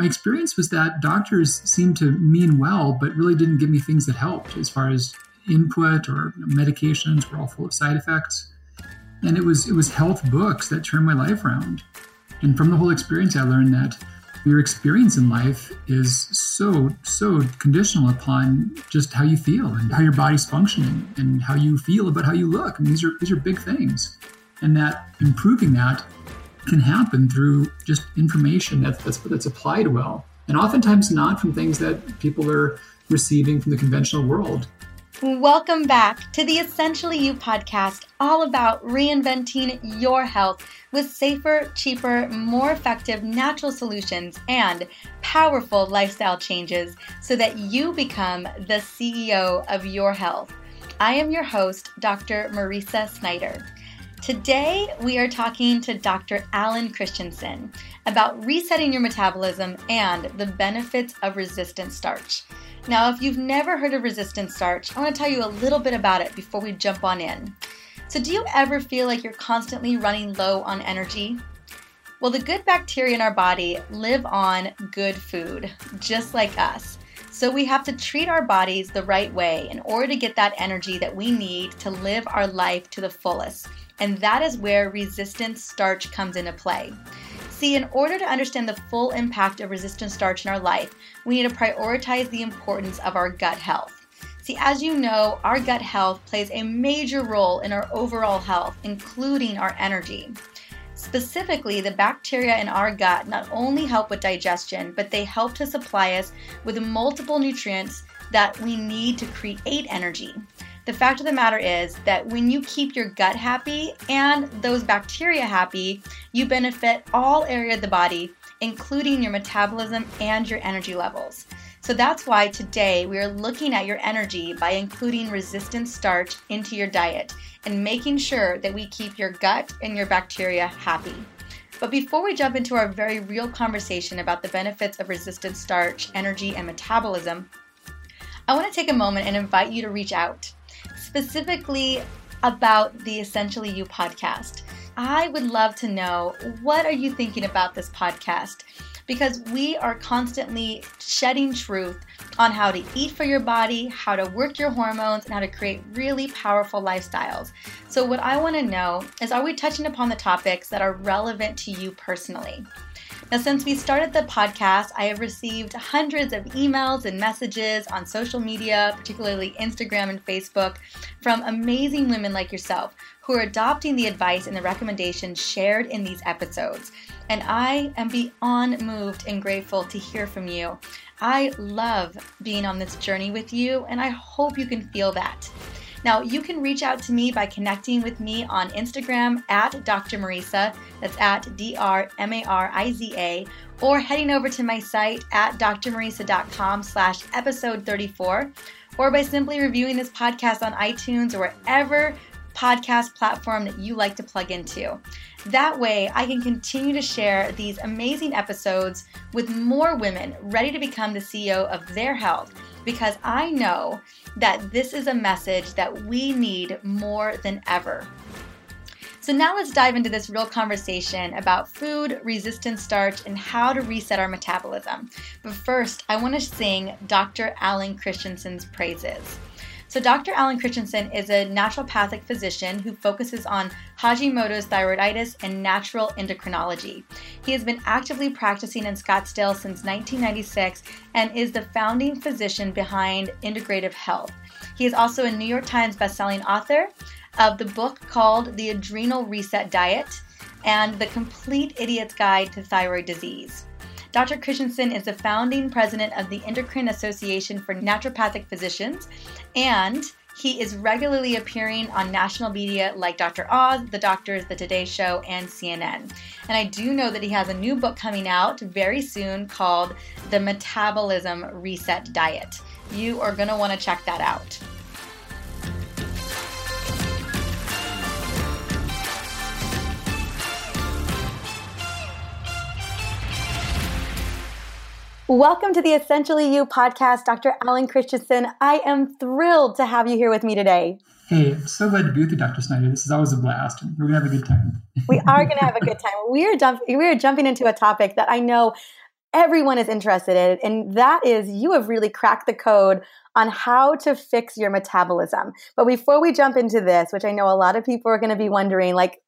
my experience was that doctors seemed to mean well, but really didn't give me things that helped as far as input or medications were all full of side effects. And it was it was health books that turned my life around. And from the whole experience, I learned that your experience in life is so so conditional upon just how you feel and how your body's functioning and how you feel about how you look. I mean, these are these are big things, and that improving that can happen through just information that's that's, that's applied well, and oftentimes not from things that people are receiving from the conventional world. Welcome back to the Essentially You podcast, all about reinventing your health with safer, cheaper, more effective natural solutions and powerful lifestyle changes so that you become the CEO of your health. I am your host, Dr. Mariza Snyder. Today, we are talking to Dr. Alan Christianson about resetting your metabolism and the benefits of resistant starch. Now, if you've never heard of resistant starch, I want to tell you a little bit about it before we jump on in. So, do you ever feel like you're constantly running low on energy? Well, the good bacteria in our body live on good food, just like us. So, we have to treat our bodies the right way in order to get that energy that we need to live our life to the fullest. And that is where resistant starch comes into play. See, in order to understand the full impact of resistant starch in our life, we need to prioritize the importance of our gut health. See, as you know, our gut health plays a major role in our overall health, including our energy. Specifically, the bacteria in our gut not only help with digestion, but they help to supply us with multiple nutrients that we need to create energy. The fact of the matter is that when you keep your gut happy and those bacteria happy, you benefit all areas of the body, including your metabolism and your energy levels. So that's why today we are looking at your energy by including resistant starch into your diet and making sure that we keep your gut and your bacteria happy. But before we jump into our very real conversation about the benefits of resistant starch, energy, and metabolism, I want to take a moment and invite you to reach out specifically about the Essentially You podcast. I would love to know what are you thinking about this podcast? Because we are constantly shedding truth on how to eat for your body, how to work your hormones, and how to create really powerful lifestyles. So, what I want to know is are we touching upon the topics that are relevant to you personally? Now, since we started the podcast, I have received hundreds of emails and messages on social media, particularly Instagram and Facebook, from amazing women like yourself who are adopting the advice and the recommendations shared in these episodes. And I am beyond moved and grateful to hear from you. I love being on this journey with you, and I hope you can feel that. Now, you can reach out to me by connecting with me on Instagram at Dr. Mariza, that's at D R M A R I Z A, or heading over to my site at drmariza.com slash episode 34, or by simply reviewing this podcast on iTunes or wherever podcast platform that you like to plug into. That way, I can continue to share these amazing episodes with more women ready to become the CEO of their health because I know that this is a message that we need more than ever. So, now let's dive into this real conversation about food, resistant starch, and how to reset our metabolism. But first, I want to sing Dr. Alan Christianson's praises. So, Dr. Alan Christianson is a naturopathic physician who focuses on Hashimoto's thyroiditis and natural endocrinology. He has been actively practicing in Scottsdale since 1996 and is the founding physician behind Integrative Health. He is also a New York Times bestselling author of the book called The Adrenal Reset Diet and The Complete Idiot's Guide to Thyroid Disease. Dr. Christianson is the founding president of the Endocrine Association for Naturopathic Physicians, and he is regularly appearing on national media like Dr. Oz, The Doctors, The Today Show, and CNN. And I do know that he has a new book coming out very soon called The Metabolism Reset Diet. You are going to want to check that out. Welcome to the Essentially You podcast, Dr. Alan Christianson. I am thrilled to have you here with me today. Hey, I'm so glad to be with you, Dr. Snyder. This is always a blast. We're going to have a good time. we are going to have a good time. We are, jump- we are jumping into a topic that I know everyone is interested in. And that is, you have really cracked the code on how to fix your metabolism. But before we jump into this, which I know a lot of people are going to be wondering, like,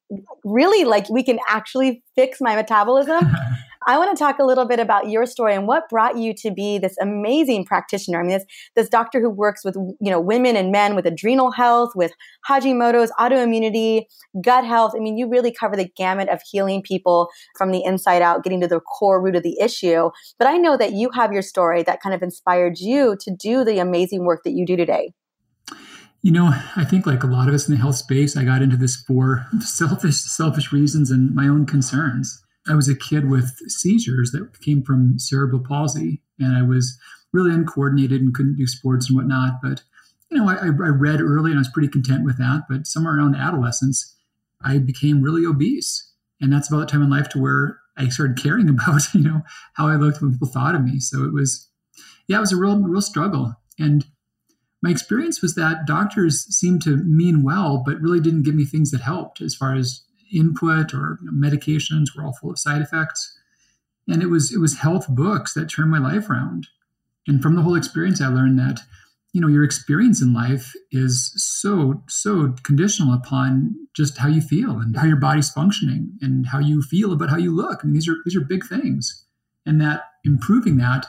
really, like, we can actually fix my metabolism? I want to talk a little bit about your story and what brought you to be this amazing practitioner. I mean, this, this doctor who works with, you know, women and men with adrenal health, with Hashimoto's, autoimmunity, gut health. I mean, you really cover the gamut of healing people from the inside out, getting to the core root of the issue. But I know that you have your story that kind of inspired you to do the amazing work that you do today. You know, I think like a lot of us in the health space, I got into this for selfish, selfish reasons and my own concerns. I was a kid with seizures that came from cerebral palsy, and I was really uncoordinated and couldn't do sports and whatnot. But you know, I, I read early and I was pretty content with that. But somewhere around adolescence, I became really obese, and that's about the time in life to where I started caring about you know how I looked when people thought of me. So it was, yeah, it was a real real struggle. And my experience was that doctors seemed to mean well, but really didn't give me things that helped as far as input or you know, medications were all full of side effects. And it was it was health books that turned my life around. And from the whole experience, I learned that you know your experience in life is so so conditional upon just how you feel and how your body's functioning and how you feel about how you look. I mean, these are these are big things, and that improving that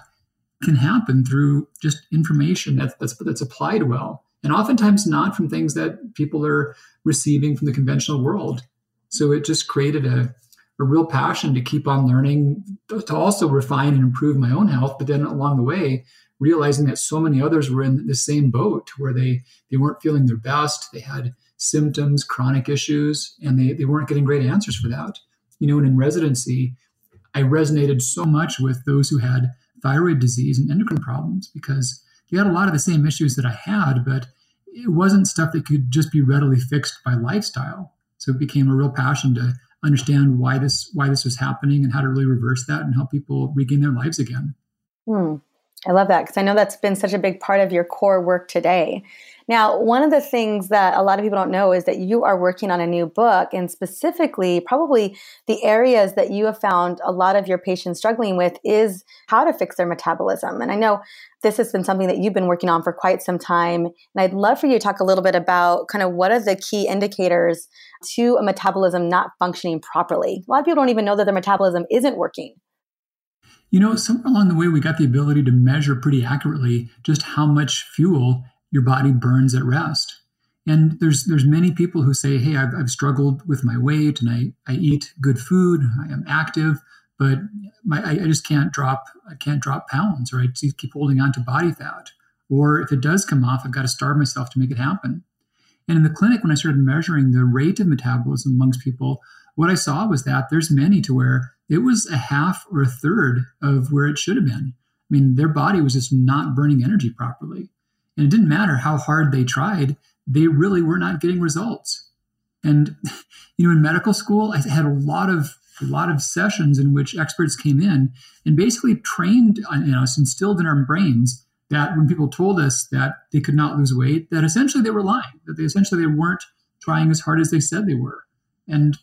can happen through just information that's that's, that's applied well, and oftentimes not from things that people are receiving from the conventional world. So it just created a, a real passion to keep on learning, to also refine and improve my own health. But then along the way, realizing that so many others were in the same boat where they, they weren't feeling their best. They had symptoms, chronic issues, and they, they weren't getting great answers for that. You know, and in residency, I resonated so much with those who had thyroid disease and endocrine problems because they had a lot of the same issues that I had, but it wasn't stuff that could just be readily fixed by lifestyle. So it became a real passion to understand why this why this was happening and how to really reverse that and help people regain their lives again. Hmm. I love that because I know that's been such a big part of your core work today. Now, one of the things that a lot of people don't know is that you are working on a new book, and specifically, probably the areas that you have found a lot of your patients struggling with is how to fix their metabolism. And I know this has been something that you've been working on for quite some time. And I'd love for you to talk a little bit about kind of what are the key indicators to a metabolism not functioning properly. A lot of people don't even know that their metabolism isn't working. You know, somewhere along the way, we got the ability to measure pretty accurately just how much fuel your body burns at rest. And there's there's many people who say, "Hey, I've, I've struggled with my weight, and I, I eat good food, I am active, but my, I, I just can't drop I can't drop pounds, or I keep holding on to body fat, or if it does come off, I've got to starve myself to make it happen." And in the clinic, when I started measuring the rate of metabolism amongst people, what I saw was that there's many to where it was a half or a third of where it should have been. I mean, their body was just not burning energy properly. And it didn't matter how hard they tried, they really were not getting results. And you know, in medical school, I had a lot of a lot of sessions in which experts came in and basically trained uh, on us, instilled in our brains that when people told us that they could not lose weight, that essentially they were lying, that they essentially they weren't trying as hard as they said they were. And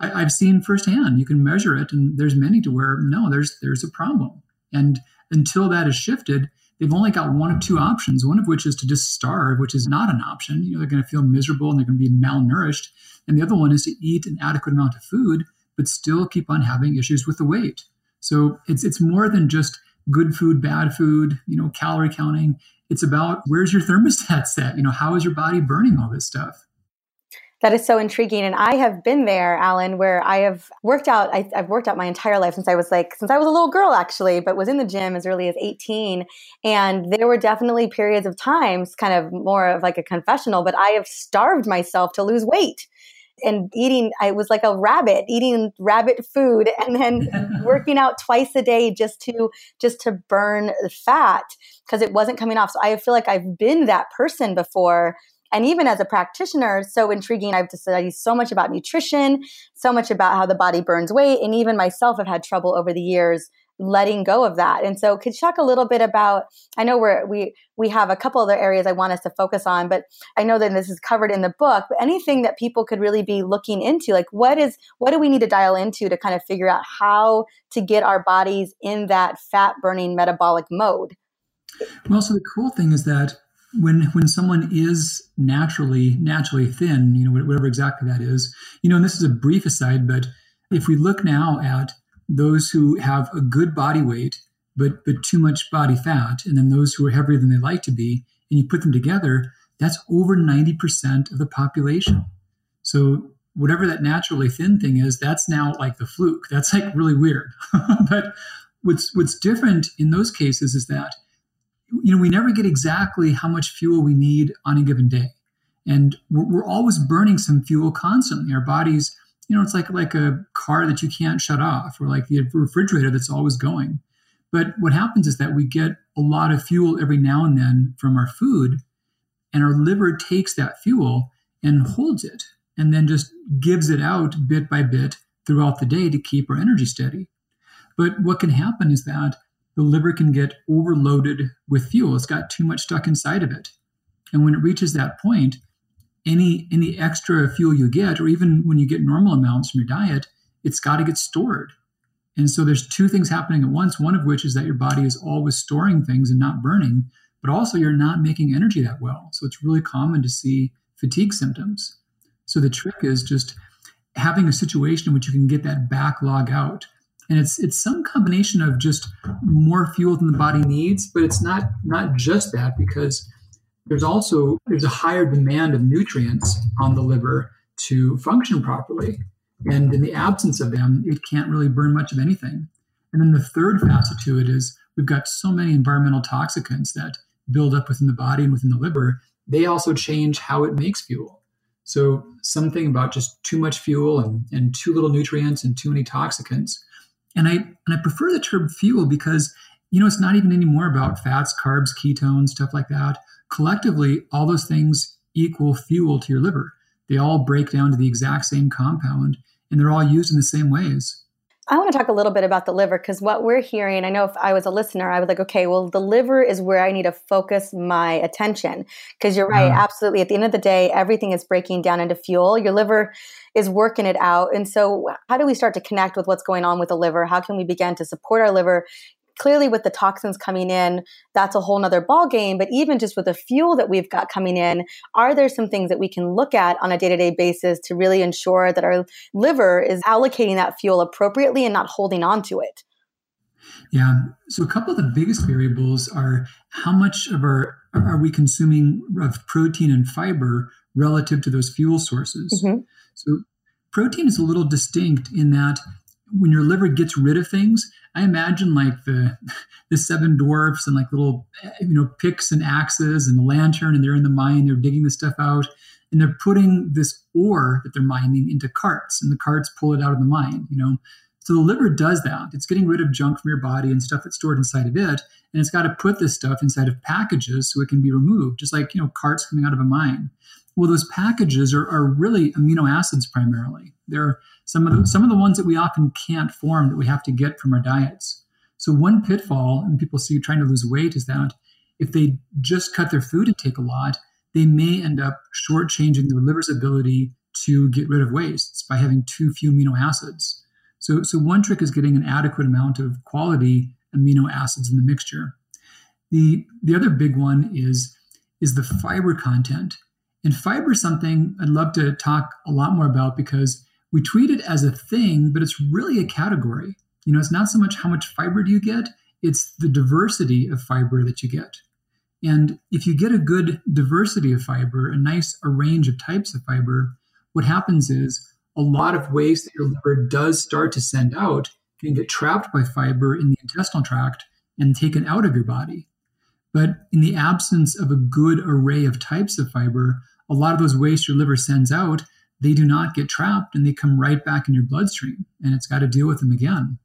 I, have seen firsthand, you can measure it, and there's many to where no, there's there's a problem. And until that is shifted, they've only got one of two options, one of which is to just starve, which is not an option. You know, they're going to feel miserable and they're going to be malnourished. And the other one is to eat an adequate amount of food, but still keep on having issues with the weight. So it's it's more than just good food, bad food, you know, calorie counting. It's about where's your thermostat set? You know, how is your body burning all this stuff? That is so intriguing. And I have been there, Alan, where I have worked out, I, have worked out my entire life since I was like, since I was a little girl, actually, but was in the gym as early as 18. And there were definitely periods of times, kind of more of like a confessional, but I have starved myself to lose weight and eating i was like a rabbit eating rabbit food and then working out twice a day just to just to burn fat because it wasn't coming off so i feel like i've been that person before and even as a practitioner, so intriguing. I've studied so much about nutrition, so much about how the body burns weight, and even myself have had trouble over the years letting go of that. And so could you talk a little bit about I know we're we we have a couple other areas I want us to focus on, but I know that this is covered in the book, but anything that people could really be looking into, like what is what do we need to dial into to kind of figure out how to get our bodies in that fat burning metabolic mode? Well, so the cool thing is that when when someone is naturally naturally thin, you know whatever exactly that is, you know, and this is a brief aside, but if we look now at those who have a good body weight but but too much body fat, and then those who are heavier than they like to be, and you put them together, that's over 90% of the population. So whatever that naturally thin thing is, that's now like the fluke. That's like really weird. but what's what's different in those cases is that you know we never get exactly how much fuel we need on a given day, and we're, we're always burning some fuel constantly. Our bodies you know, it's like like a car that you can't shut off, or like the refrigerator that's always going. But what happens is that we get a lot of fuel every now and then from our food, and our liver takes that fuel and holds it, and then just gives it out bit by bit throughout the day to keep our energy steady. But what can happen is that the liver can get overloaded with fuel. It's got too much stuck inside of it. And when it reaches that point, any any extra fuel you get, or even when you get normal amounts from your diet, it's got to get stored. And so there's two things happening at once. One of which is that your body is always storing things and not burning, but also you're not making energy that well. So it's really common to see fatigue symptoms. So the trick is just having a situation in which you can get that backlog out. And it's it's some combination of just more fuel than the body needs, but it's not not just that because there's also there's a higher demand of nutrients on the liver to function properly. And in the absence of them it can't really burn much of anything. And then the third facet to it is we've got so many environmental toxicants that build up within the body and within the liver. They also change how it makes fuel. So something about just too much fuel and, and too little nutrients and too many toxicants and i and i prefer the term fuel because you know it's not even anymore about fats carbs ketones stuff like that collectively, all those things equal fuel to your liver. They all break down to the exact same compound and they're all used in the same ways. I want to talk a little bit about the liver because what we're hearing, I know if I was a listener, I was like, okay, well, the liver is where I need to focus my attention. Because you're right, mm. absolutely. At the end of the day, everything is breaking down into fuel. Your liver is working it out. And so, how do we start to connect with what's going on with the liver? How can we begin to support our liver clearly with the toxins coming in that's a whole nother ball game but even just with the fuel that we've got coming in are there some things that we can look at on a day-to-day basis to really ensure that our liver is allocating that fuel appropriately and not holding on to it yeah so a couple of the biggest variables are how much of our are we consuming of protein and fiber relative to those fuel sources mm-hmm. so protein is a little distinct in that when your liver gets rid of things, I imagine like the the seven dwarfs and like little eh, you know picks and axes and a lantern, and they're in the mine, they're digging the stuff out, and they're putting this ore that they're mining into carts, and the carts pull it out of the mine. You know, so the liver does that. It's getting rid of junk from your body and stuff that's stored inside of it, and it's got to put this stuff inside of packages so it can be removed, just like you know carts coming out of a mine. Well, those packages are, are really amino acids primarily. They're some of the some of the ones that we often can't form that we have to get from our diets. So one pitfall, and people see trying to lose weight, is that if they just cut their food intake a lot, they may end up shortchanging their liver's ability to get rid of wastes by having too few amino acids. So, so one trick is getting an adequate amount of quality amino acids in the mixture. The the other big one is is the fiber content. And fiber is something I'd love to talk a lot more about because we treat it as a thing, but it's really a category. You know, it's not so much how much fiber do you get, it's the diversity of fiber that you get. And if you get a good diversity of fiber, a nice a range of types of fiber, what happens is a lot of waste that your liver does start to send out can get trapped by fiber in the intestinal tract and taken out of your body. But in the absence of a good array of types of fiber, a lot of those wastes your liver sends out, they do not get trapped and they come right back in your bloodstream and it's got to deal with them again.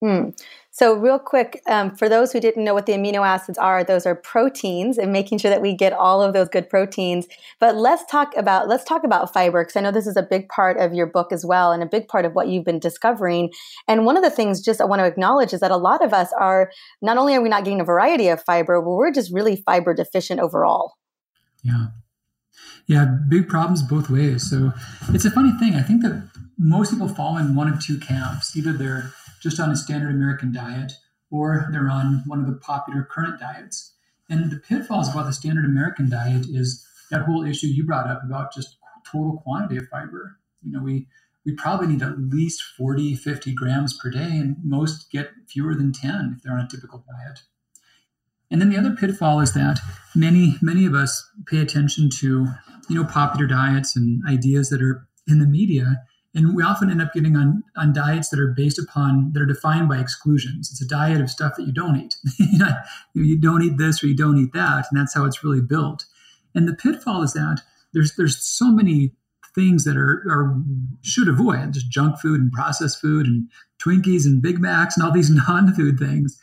Hmm. So, real quick, um, for those who didn't know what the amino acids are, those are proteins, and making sure that we get all of those good proteins. But let's talk about let's talk about fiber because I know this is a big part of your book as well, and a big part of what you've been discovering. And one of the things, just I want to acknowledge, is that a lot of us are not only are we not getting a variety of fiber, but we're just really fiber deficient overall. Yeah, yeah, big problems both ways. So it's a funny thing. I think that most people fall in one of two camps. Either they're just on a standard American diet, or they're on one of the popular current diets. And the pitfalls about the standard American diet is that whole issue you brought up about just total quantity of fiber. You know, we we probably need at least 40, 50 grams per day, and most get fewer than 10 if they're on a typical diet. And then the other pitfall is that many, many of us pay attention to, you know, popular diets and ideas that are in the media. And we often end up getting on, on diets that are based upon that are defined by exclusions. It's a diet of stuff that you don't eat. You don't eat this or you don't eat that and that's how it's really built. And the pitfall is that there's there's so many things that are, are should avoid just junk food and processed food and twinkies and big macs and all these non-food things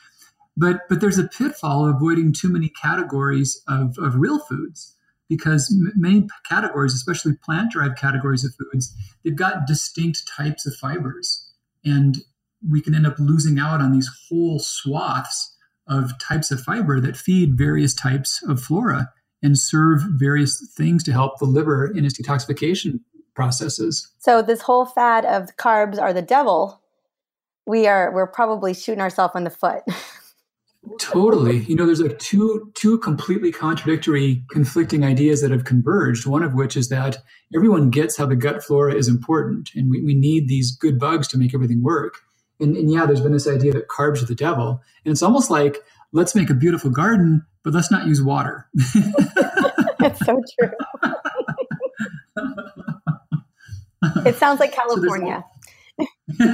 but but there's a pitfall of avoiding too many categories of, of real foods because many categories, especially plant derived categories of foods, they've got distinct types of fibers. And we can end up losing out on these whole swaths of types of fiber that feed various types of flora and serve various things to help the liver in its detoxification processes. So this whole fad of carbs are the devil. We are we're probably shooting ourselves in the foot. totally. You know there's like two two completely contradictory conflicting ideas that have converged. One of which is that everyone gets how the gut flora is important and we, we need these good bugs to make everything work. And, and yeah there's been this idea that carbs are the devil. And it's almost like let's make a beautiful garden but let's not use water. That's so true. It sounds like california. So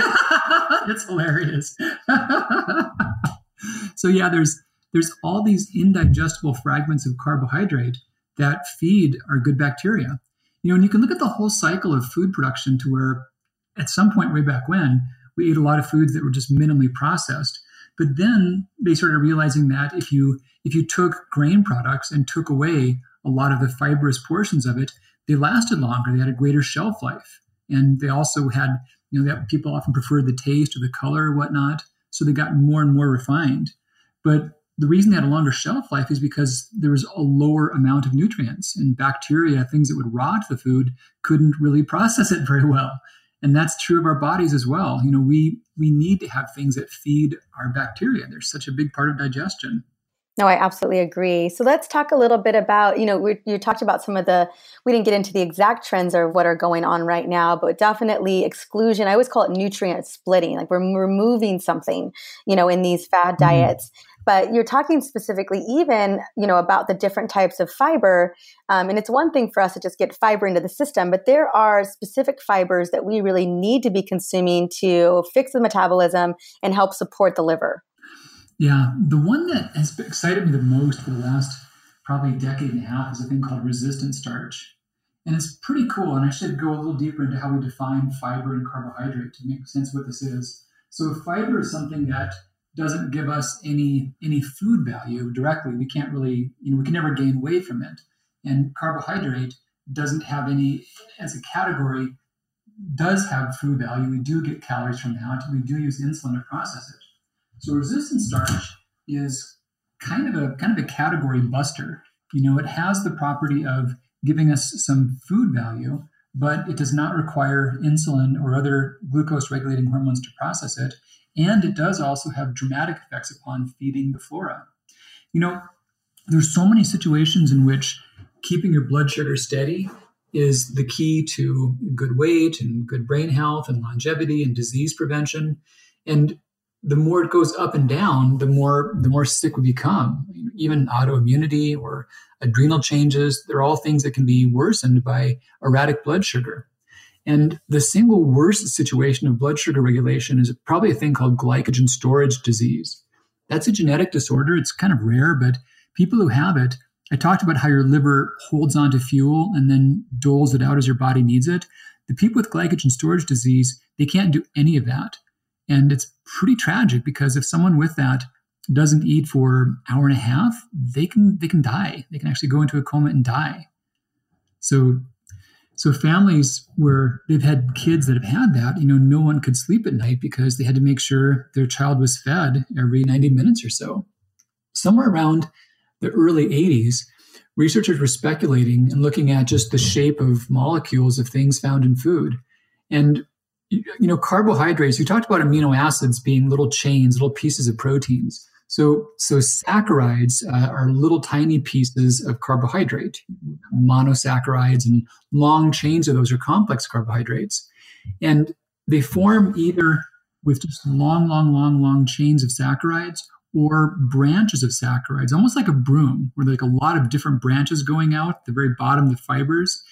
it's hilarious so yeah, there's there's all these indigestible fragments of carbohydrate that feed our good bacteria. You know, and you can look at the whole cycle of food production to where at some point way back when we ate a lot of foods that were just minimally processed. But then they started realizing that if you if you took grain products and took away a lot of the fibrous portions of it, they lasted longer. They had a greater shelf life, and they also had you know that people often preferred the taste or the color or whatnot. So they got more and more refined. But the reason they had a longer shelf life is because there was a lower amount of nutrients and bacteria, things that would rot the food, couldn't really process it very well. And that's true of our bodies as well. You know, we we need to have things that feed our bacteria. They're such a big part of digestion. No, I absolutely agree. So let's talk a little bit about, you know, we, you talked about some of the, we didn't get into the exact trends or what are going on right now, but definitely exclusion. I always call it nutrient splitting. Like we're removing something, you know, in these fad mm-hmm. diets. But you're talking specifically even, you know, about the different types of fiber. Um, and it's one thing for us to just get fiber into the system, but there are specific fibers that we really need to be consuming to fix the metabolism and help support the liver. Yeah, the one that has excited me the most for the last probably decade and a half is a thing called resistant starch. And it's pretty cool. And I should go a little deeper into how we define fiber and carbohydrate to make sense what this is. So fiber is something that doesn't give us any any food value directly. We can't really, you know, we can never gain weight from it. And carbohydrate doesn't have any as a category does have food value. We do get calories from that. We do use insulin to process it. So resistant starch is kind of a kind of a category buster. You know, it has the property of giving us some food value, but it does not require insulin or other glucose regulating hormones to process it. And it does also have dramatic effects upon feeding the flora. You know, there's so many situations in which keeping your blood sugar steady is the key to good weight and good brain health and longevity and disease prevention. And the more it goes up and down, the more the more sick we become. Even autoimmunity or adrenal changes, they're all things that can be worsened by erratic blood sugar. And the single worst situation of blood sugar regulation is probably a thing called glycogen storage disease. That's a genetic disorder. It's kind of rare, but people who have it, I talked about how your liver holds onto fuel and then doles it out as your body needs it. The people with glycogen storage disease, they can't do any of that And it's pretty tragic because if someone with that doesn't eat for an hour and a half, they can they can die. They can actually go into a coma and die. So so families where they've had kids that have had that, you know, no one could sleep at night because they had to make sure their child was fed every 90 minutes or so. Somewhere around the early 80s, researchers were speculating and looking at just the shape of molecules of things found in food. And you know, carbohydrates, you talked about amino acids being little chains, little pieces of proteins. So, so saccharides uh, are little tiny pieces of carbohydrate. Monosaccharides and long chains of those are complex carbohydrates. And they form either with just long, long, long, long chains of saccharides or branches of saccharides, almost like a broom, where like a lot of different branches going out, the very bottom, the fibers.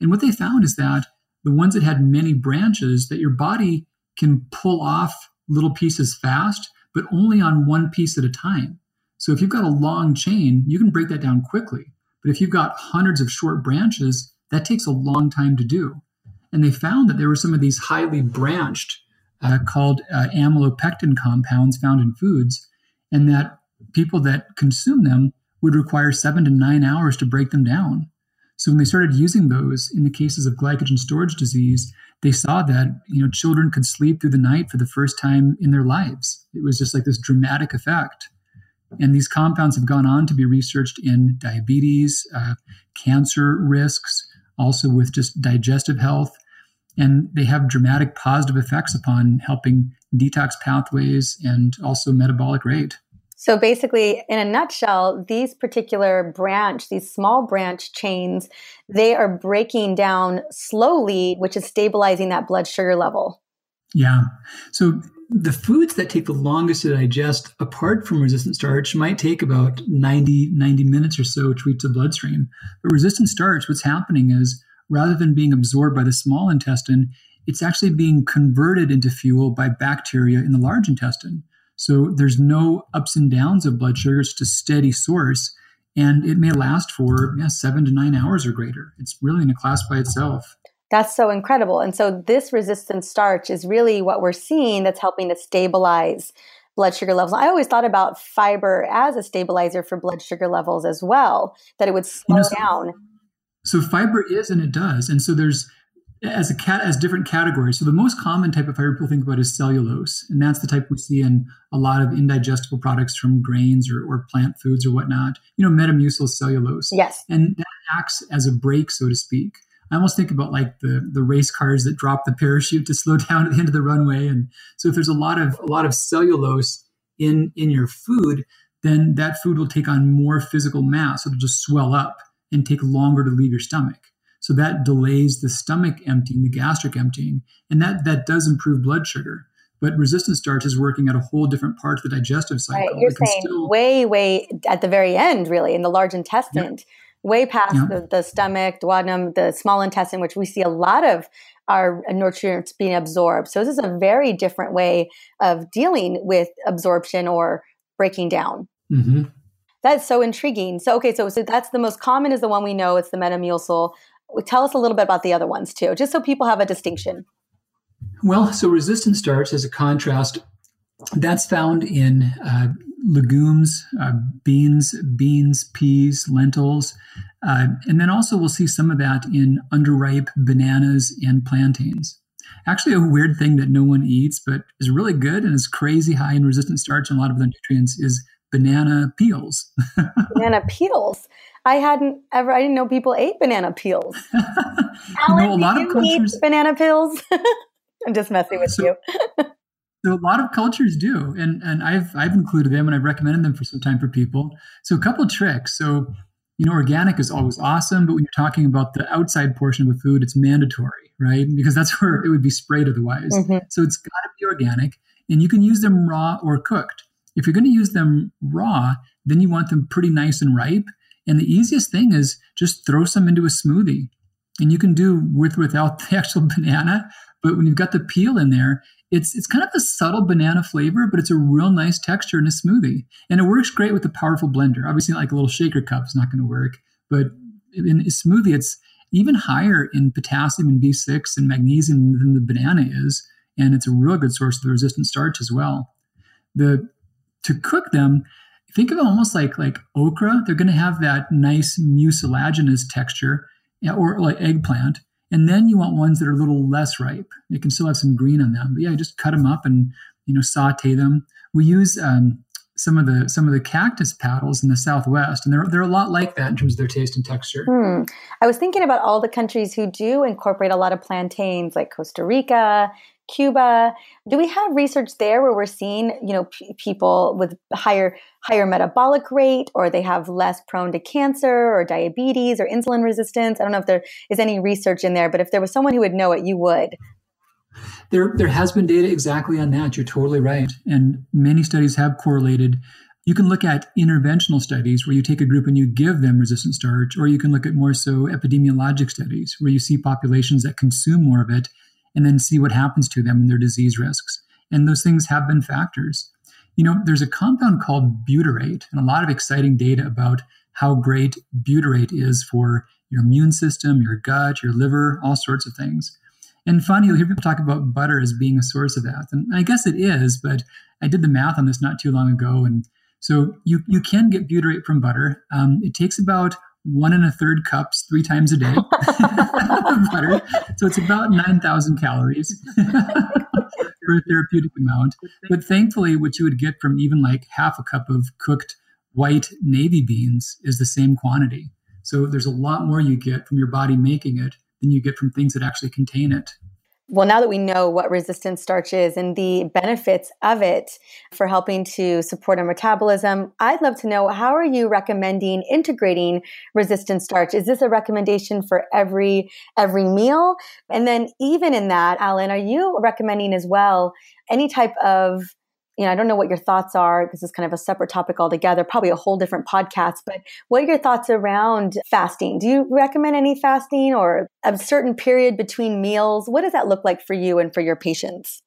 And what they found is that the ones that had many branches, that your body can pull off little pieces fast but only on one piece at a time. So if you've got a long chain, you can break that down quickly. But if you've got hundreds of short branches, that takes a long time to do. And they found that there were some of these highly branched, uh, called uh, amylopectin compounds found in foods, and that people that consume them would require seven to nine hours to break them down. So when they started using those in the cases of glycogen storage disease, they saw that you know children could sleep through the night for the first time in their lives. It was just like this dramatic effect. And these compounds have gone on to be researched in diabetes, uh, cancer risks, also with just digestive health. And they have dramatic positive effects upon helping detox pathways and also metabolic rate. So basically, in a nutshell, these particular branch, these small branch chains, they are breaking down slowly, which is stabilizing that blood sugar level. Yeah. So the foods that take the longest to digest apart from resistant starch might take about 90, 90 minutes or so to reach the bloodstream. But resistant starch, what's happening is rather than being absorbed by the small intestine, it's actually being converted into fuel by bacteria in the large intestine. So there's no ups and downs of blood sugar. It's just a steady source. And it may last for yeah, seven to nine hours or greater. It's really in a class by itself. That's so incredible. And so this resistant starch is really what we're seeing that's helping to stabilize blood sugar levels. I always thought about fiber as a stabilizer for blood sugar levels as well, that it would slow you know, so, down. So fiber is and it does. And so there's as a cat as different categories. So the most common type of fiber people think about is cellulose, and that's the type we see in a lot of indigestible products from grains or, or plant foods or whatnot. You know, metamucil cellulose. Yes, and that acts as a brake, so to speak. I almost think about like the the race cars that drop the parachute to slow down at the end of the runway. And so if there's a lot of a lot of cellulose in in your food, then that food will take on more physical mass. It'll just swell up and take longer to leave your stomach. So that delays the stomach emptying, the gastric emptying, and that that does improve blood sugar. But resistant starch is working at a whole different part of the digestive cycle. Right. You're saying still... way, way at the very end, really, in the large intestine, way past the, the stomach, duodenum, the small intestine, which we see a lot of our nutrients being absorbed. So this is a very different way of dealing with absorption or breaking down. Mm-hmm. That's so intriguing. So okay, so so that's the most common is the one we know. It's the metamucil tell us a little bit about the other ones too, just so people have a distinction. Well, so resistant starch, as a contrast, that's found in uh, legumes, uh, beans, beans, peas, lentils, uh, and then also we'll see some of that in underripe bananas and plantains. Actually, a weird thing that no one eats, but is really good and is crazy high in resistant starch and a lot of the nutrients is banana peels. banana peels. I hadn't ever. I didn't know people ate banana peels. Alan, you know, a lot of cultures eat banana peels. I'm just messing with so, you. so a lot of cultures do, and and I've I've included them and I've recommended them for some time for people. So a couple tricks. So you know, organic is always awesome, but when you're talking about the outside portion of a food, it's mandatory, right? Because that's where it would be sprayed otherwise. Mm-hmm. So it's got to be organic, and you can use them raw or cooked. If you're going to use them raw, then you want them pretty nice and ripe and the easiest thing is just throw some into a smoothie. And you can do with without the actual banana, but when you've got the peel in there, it's it's kind of a subtle banana flavor, but it's a real nice texture in a smoothie. And it works great with a powerful blender. Obviously, like a little shaker cup is not going to work, but in a smoothie, it's even higher in potassium and B6 and magnesium than the banana is. and it's a real good source of the resistant starch as well. The to cook them, think of almost like like okra. They're going to have that nice mucilaginous texture, or like eggplant. And then you want ones that are a little less ripe. They can still have some green on them. But yeah, just cut them up and you know saute them. We use um, some of the some of the cactus paddles in the Southwest, and they're they're a lot like that in terms of their taste and texture. Hmm. I was thinking about all the countries who do incorporate a lot of plantains, like Costa Rica, Cuba. Do we have research there where we're seeing you know p- people with higher higher metabolic rate, or they have less prone to cancer or diabetes or insulin resistance? I don't know if there is any research in there, but if there was someone who would know it, you would. There, there has been data exactly on that. You're totally right. And many studies have correlated. You can look at interventional studies where you take a group and you give them resistant starch, or you can look at more so epidemiologic studies where you see populations that consume more of it and then see what happens to them and their disease risks. And those things have been factors. You know, there's a compound called butyrate and a lot of exciting data about how great butyrate is for your immune system, your gut, your liver, all sorts of things. And funny, you'll hear people talk about butter as being a source of that. And I guess it is, but I did the math on this not too long ago. And so you, you can get butyrate from butter. Um, it takes about one and a third cups three times a day of butter. So it's about 9,000 calories for a therapeutic amount. But thankfully, what you would get from even like half a cup of cooked white navy beans is the same quantity. So there's a lot more you get from your body making it than you get from things that actually contain it. Well, now that we know what resistant starch is and the benefits of it for helping to support our metabolism, I'd love to know how are you recommending integrating resistant starch? Is this a recommendation for every every meal? And then even in that, Alan, are you recommending as well any type of you know, I don't know what your thoughts are. This is kind of a separate topic altogether, probably a whole different podcast. But what are your thoughts around fasting? Do you recommend any fasting or a certain period between meals? What does that look like for you and for your patients?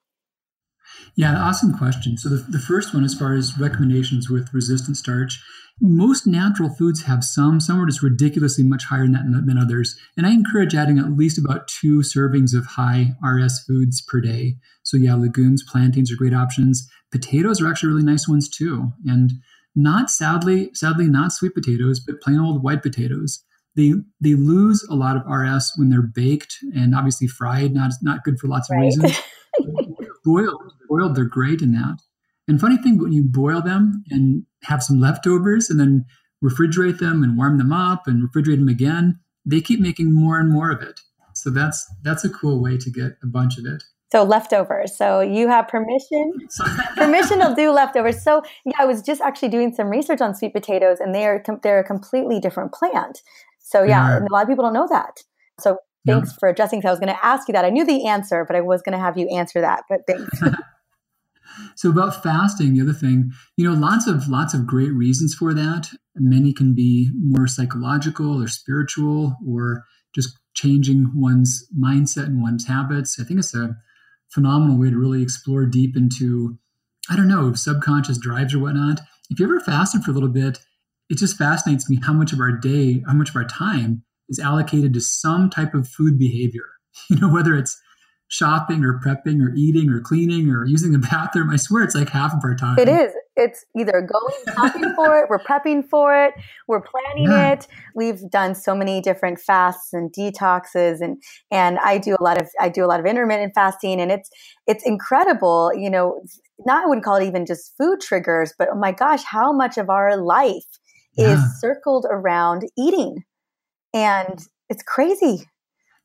Yeah, awesome question. So, the, the first one, as far as recommendations with resistant starch, most natural foods have some. Some are just ridiculously much higher than, that, than others. And I encourage adding at least about two servings of high RS foods per day. So, yeah, legumes, plantains are great options. Potatoes are actually really nice ones too. And not sadly, sadly, not sweet potatoes, but plain old white potatoes. They they lose a lot of RS when they're baked and obviously fried. Not not good for lots of right. reasons. boiled, boiled, they're great in that. And funny thing, when you boil them and have some leftovers, and then refrigerate them and warm them up and refrigerate them again, they keep making more and more of it. So that's that's a cool way to get a bunch of it. So leftovers. So you have permission, permission to do leftovers. So yeah, I was just actually doing some research on sweet potatoes, and they are they're a completely different plant. So yeah, mm-hmm. a lot of people don't know that. So thanks yeah. for addressing. So I was going to ask you that. I knew the answer, but I was going to have you answer that. But thanks. so about fasting, the other thing, you know, lots of lots of great reasons for that. Many can be more psychological or spiritual, or just changing one's mindset and one's habits. I think it's a phenomenal way to really explore deep into, I don't know, subconscious drives or whatnot. If you ever fasted for a little bit, it just fascinates me how much of our day, how much of our time is allocated to some type of food behavior. You know, whether it's shopping or prepping or eating or cleaning or using the bathroom. I swear it's like half of our time. It is. It's either going shopping for it, we're prepping for it, we're planning yeah. it. We've done so many different fasts and detoxes and and I do a lot of I do a lot of intermittent fasting and it's it's incredible, you know, not I wouldn't call it even just food triggers, but oh my gosh, how much of our life yeah. is circled around eating and it's crazy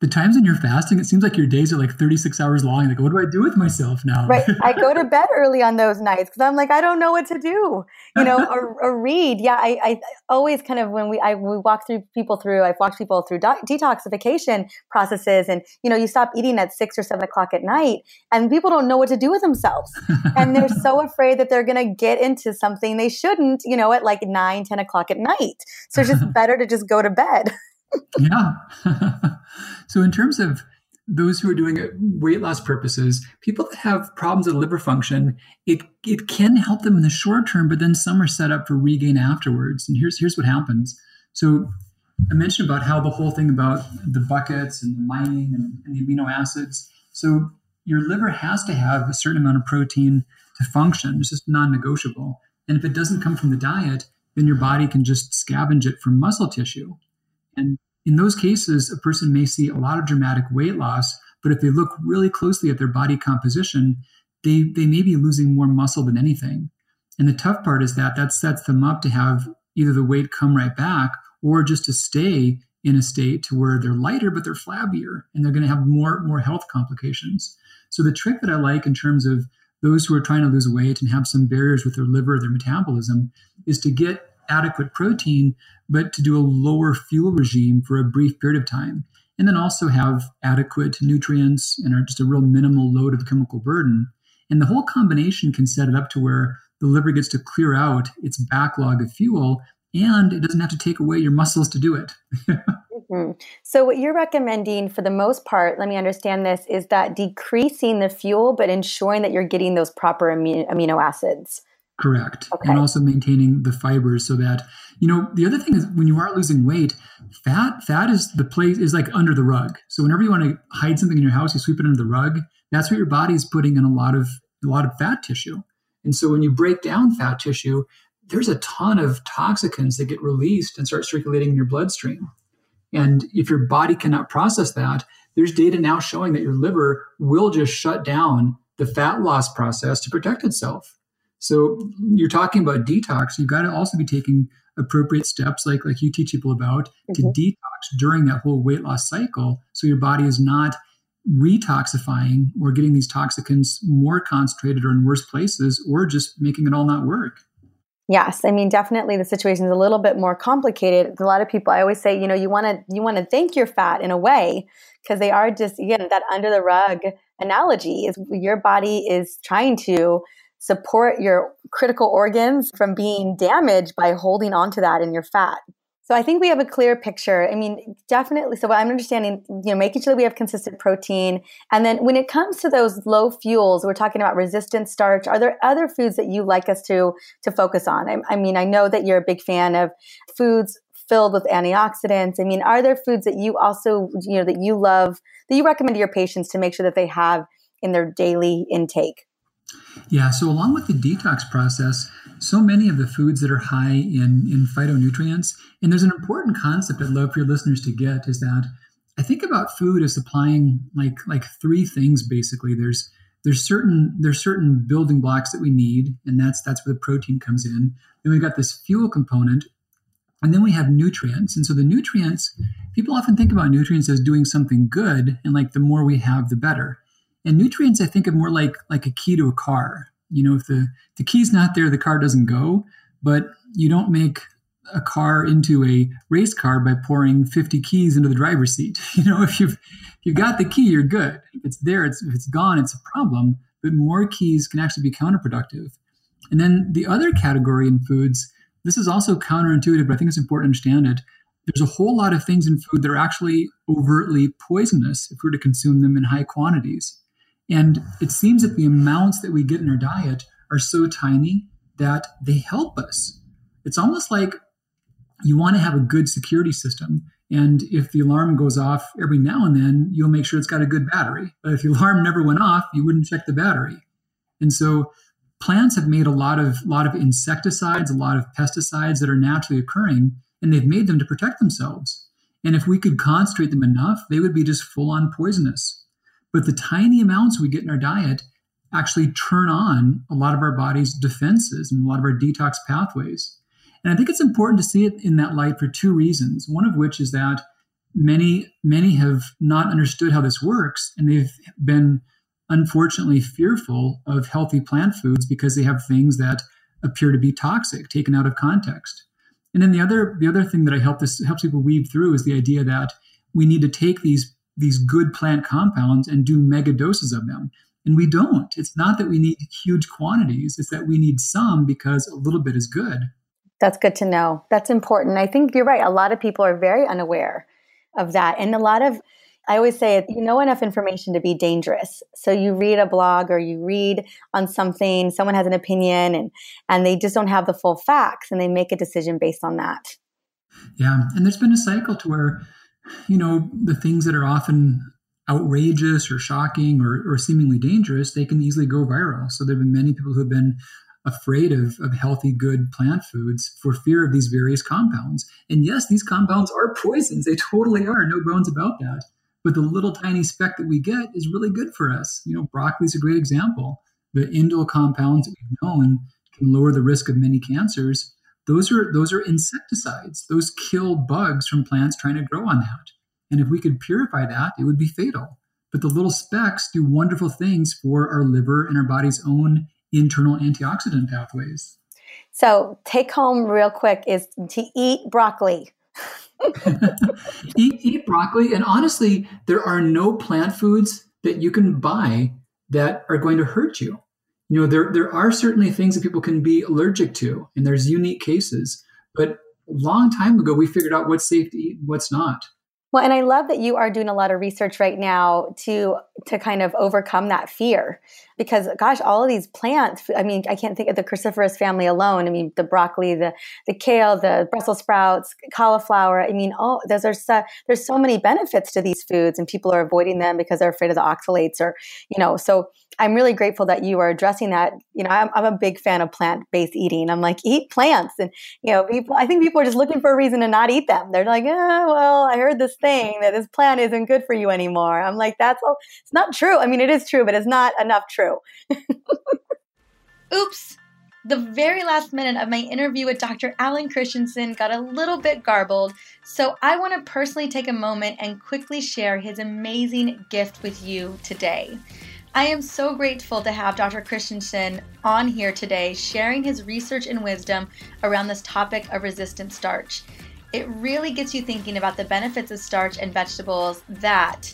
the times when you're fasting, it seems like your days are like 36 hours long. Like, what do I do with myself now? Right. I go to bed early on those nights because I'm like, I don't know what to do, you know, or, or read. Yeah. I, I, always kind of, when we, I, we walk through people through, I've walked people through do- detoxification processes and, you know, you stop eating at six or seven o'clock at night and people don't know what to do with themselves. and they're so afraid that they're going to get into something they shouldn't, you know, at like nine, 10 o'clock at night. So it's just better to just go to bed. Yeah. so, in terms of those who are doing it weight loss purposes, people that have problems with liver function, it it can help them in the short term, but then some are set up for regain afterwards. And here's here's what happens. So I mentioned about how the whole thing about the buckets and the mining and, and the amino acids. So your liver has to have a certain amount of protein to function. It's just non negotiable. And if it doesn't come from the diet, then your body can just scavenge it from muscle tissue. And in those cases, a person may see a lot of dramatic weight loss, but if they look really closely at their body composition, they, they may be losing more muscle than anything. And the tough part is that that sets them up to have either the weight come right back or just to stay in a state to where they're lighter but they're flabbier and they're going to have more more health complications. So the trick that I like in terms of those who are trying to lose weight and have some barriers with their liver, or their metabolism, is to get adequate protein, but to do a lower fuel regime for a brief period of time. And then also have adequate nutrients and are just a real minimal load of chemical burden. And the whole combination can set it up to where the liver gets to clear out its backlog of fuel and it doesn't have to take away your muscles to do it. mm-hmm. So, what you're recommending for the most part, let me understand this, is that decreasing the fuel, but ensuring that you're getting those proper amino, amino acids. Correct. Okay. And also maintaining the fibers so that, you know, the other thing is when you are losing weight, fat, fat is the place is like under the rug. So whenever you want to hide something in your house, you sweep it under the rug. That's what your body is putting in a lot of a lot of fat tissue. And so when you break down fat tissue, there's a ton of toxicants that get released and start circulating in your bloodstream. And if your body cannot process that, there's data now showing that your liver will just shut down the fat loss process to protect itself. So you're talking about detox. You've got to also be taking appropriate steps like like you teach people about mm-hmm. to detox during that whole weight loss cycle so your body is not retoxifying or getting these toxicants more concentrated or in worse places or just making it all not work. Yes, I mean definitely the situation is a little bit more complicated. A lot of people I always say, you know, you want to you want to thank your fat in a way because they are just again that under the rug analogy is your body is trying to support your critical organs from being damaged by holding onto that in your fat. So I think we have a clear picture. I mean, definitely. So I'm understanding, you know, making sure that we have consistent protein. And then when it comes to those low fuels, we're talking about resistant starch. Are there other foods that you like us to to focus on? I, I mean, I know that you're a big fan of foods filled with antioxidants. I mean, are there foods that you also, you know, that you love that you recommend to your patients to make sure that they have in their daily intake? Yeah, so along with the detox process, so many of the foods that are high in, in phytonutrients, and there's an important concept I'd love for your listeners to get is that I think about food as supplying like like three things basically. There's there's certain there's certain building blocks that we need, and that's that's where the protein comes in. Then we've got this fuel component, and then we have nutrients. And so the nutrients, people often think about nutrients as doing something good, and like the more we have, the better. And nutrients, I think are more like like a key to a car. You know, if the the key's not there, the car doesn't go. But you don't make a car into a race car by pouring 50 keys into the driver's seat. You know, if you've you've got the key, you're good. If it's there, it's if it's gone, it's a problem. But more keys can actually be counterproductive. And then the other category in foods, this is also counterintuitive, but I think it's important to understand it. There's a whole lot of things in food that are actually overtly poisonous if we were to consume them in high quantities. And it seems that the amounts that we get in our diet are so tiny that they help us. It's almost like you want to have a good security system. And if the alarm goes off every now and then, you'll make sure it's got a good battery. But if the alarm never went off, you wouldn't check the battery. And so plants have made a lot of lot of insecticides, a lot of pesticides that are naturally occurring, and they've made them to protect themselves. And if we could concentrate them enough, they would be just full on poisonous. But the tiny amounts we get in our diet actually turn on a lot of our body's defenses and a lot of our detox pathways. And I think it's important to see it in that light for two reasons. One of which is that many many have not understood how this works and they've been unfortunately fearful of healthy plant foods because they have things that appear to be toxic taken out of context. And then the other the other thing that I help this helps people weave through is the idea that we need to take these these good plant compounds and do mega doses of them. And we don't. It's not that we need huge quantities, it's that we need some because a little bit is good. That's good to know. That's important. I think you're right. A lot of people are very unaware of that. And a lot of, I always say, you know enough information to be dangerous. So you read a blog or you read on something, someone has an opinion and, and they just don't have the full facts and they make a decision based on that. Yeah. And there's been a cycle to where you know, the things that are often outrageous or shocking or, or seemingly dangerous, they can easily go viral. So there have been many people who have been afraid of, of healthy, good plant foods for fear of these various compounds. And yes, these compounds are poisons. They totally are, no bones about that. But the little tiny speck that we get is really good for us. You know, broccoli is a great example. The indole compounds that we've known can lower the risk of many cancers. Those are those are insecticides. Those kill bugs from plants trying to grow on that. And if we could purify that, it would be fatal. But the little specks do wonderful things for our liver and our body's own internal antioxidant pathways. So, take home real quick is to eat broccoli. eat, eat broccoli. And honestly, there are no plant foods that you can buy that are going to hurt you. You know, there, there are certainly things that people can be allergic to, and there's unique cases. But a long time ago, we figured out what's safe to eat and what's not. Well, and I love that you are doing a lot of research right now to to kind of overcome that fear because gosh, all of these plants, I mean, I can't think of the cruciferous family alone. I mean, the broccoli, the the kale, the Brussels sprouts, cauliflower. I mean, oh, there's are so, there's so many benefits to these foods and people are avoiding them because they're afraid of the oxalates or, you know, so I'm really grateful that you are addressing that. You know, I'm, I'm a big fan of plant based eating. I'm like, eat plants. And, you know, people, I think people are just looking for a reason to not eat them. They're like, oh, well, I heard this thing that this plant isn't good for you anymore. I'm like, that's all, it's not true. I mean, it is true, but it's not enough true. Oops. The very last minute of my interview with Dr. Alan Christianson got a little bit garbled, so I want to personally take a moment and quickly share his amazing gift with you today. I am so grateful to have Dr. Christianson on here today sharing his research and wisdom around this topic of resistant starch. It really gets you thinking about the benefits of starch and vegetables that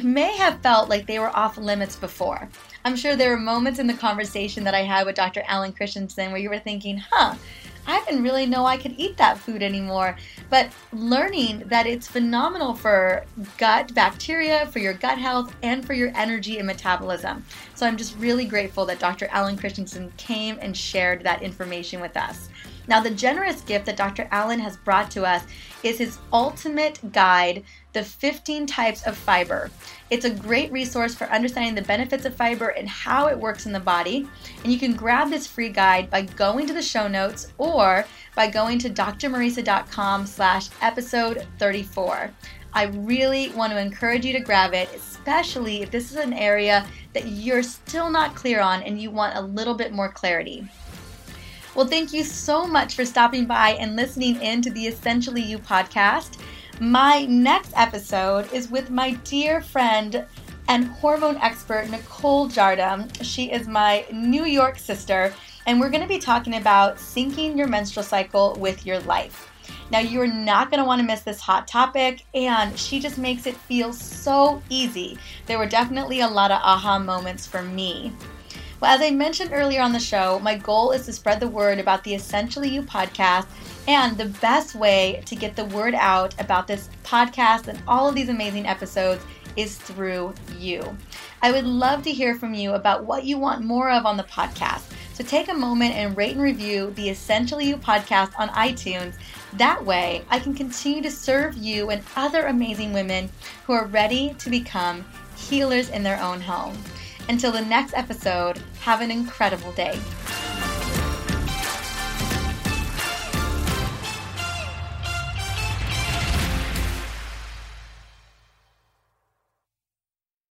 may have felt like they were off limits before. I'm sure there were moments in the conversation that I had with Dr. Alan Christianson where you were thinking, huh, I didn't really know I could eat that food anymore. But learning that it's phenomenal for gut bacteria, for your gut health, and for your energy and metabolism. So I'm just really grateful that Dr. Alan Christianson came and shared that information with us. Now, the generous gift that Dr. Alan has brought to us is his ultimate guide, The 15 Types of Fiber. It's a great resource for understanding the benefits of fiber and how it works in the body. And you can grab this free guide by going to the show notes or by going to drmariza.com slash episode 34. I really want to encourage you to grab it, especially if this is an area that you're still not clear on and you want a little bit more clarity. Well, thank you so much for stopping by and listening in to the Essentially You podcast. My next episode is with my dear friend and hormone expert, Nicole Jardim. She is my New York sister, and we're going to be talking about syncing your menstrual cycle with your life. Now, you're not going to want to miss this hot topic, and she just makes it feel so easy. There were definitely a lot of aha moments for me. Well, as I mentioned earlier on the show, my goal is to spread the word about the Essentially You podcast. And the best way to get the word out about this podcast and all of these amazing episodes is through you. I would love to hear from you about what you want more of on the podcast. So take a moment and rate and review the Essentially You podcast on iTunes. That way, I can continue to serve you and other amazing women who are ready to become healers in their own home. Until the next episode, have an incredible day.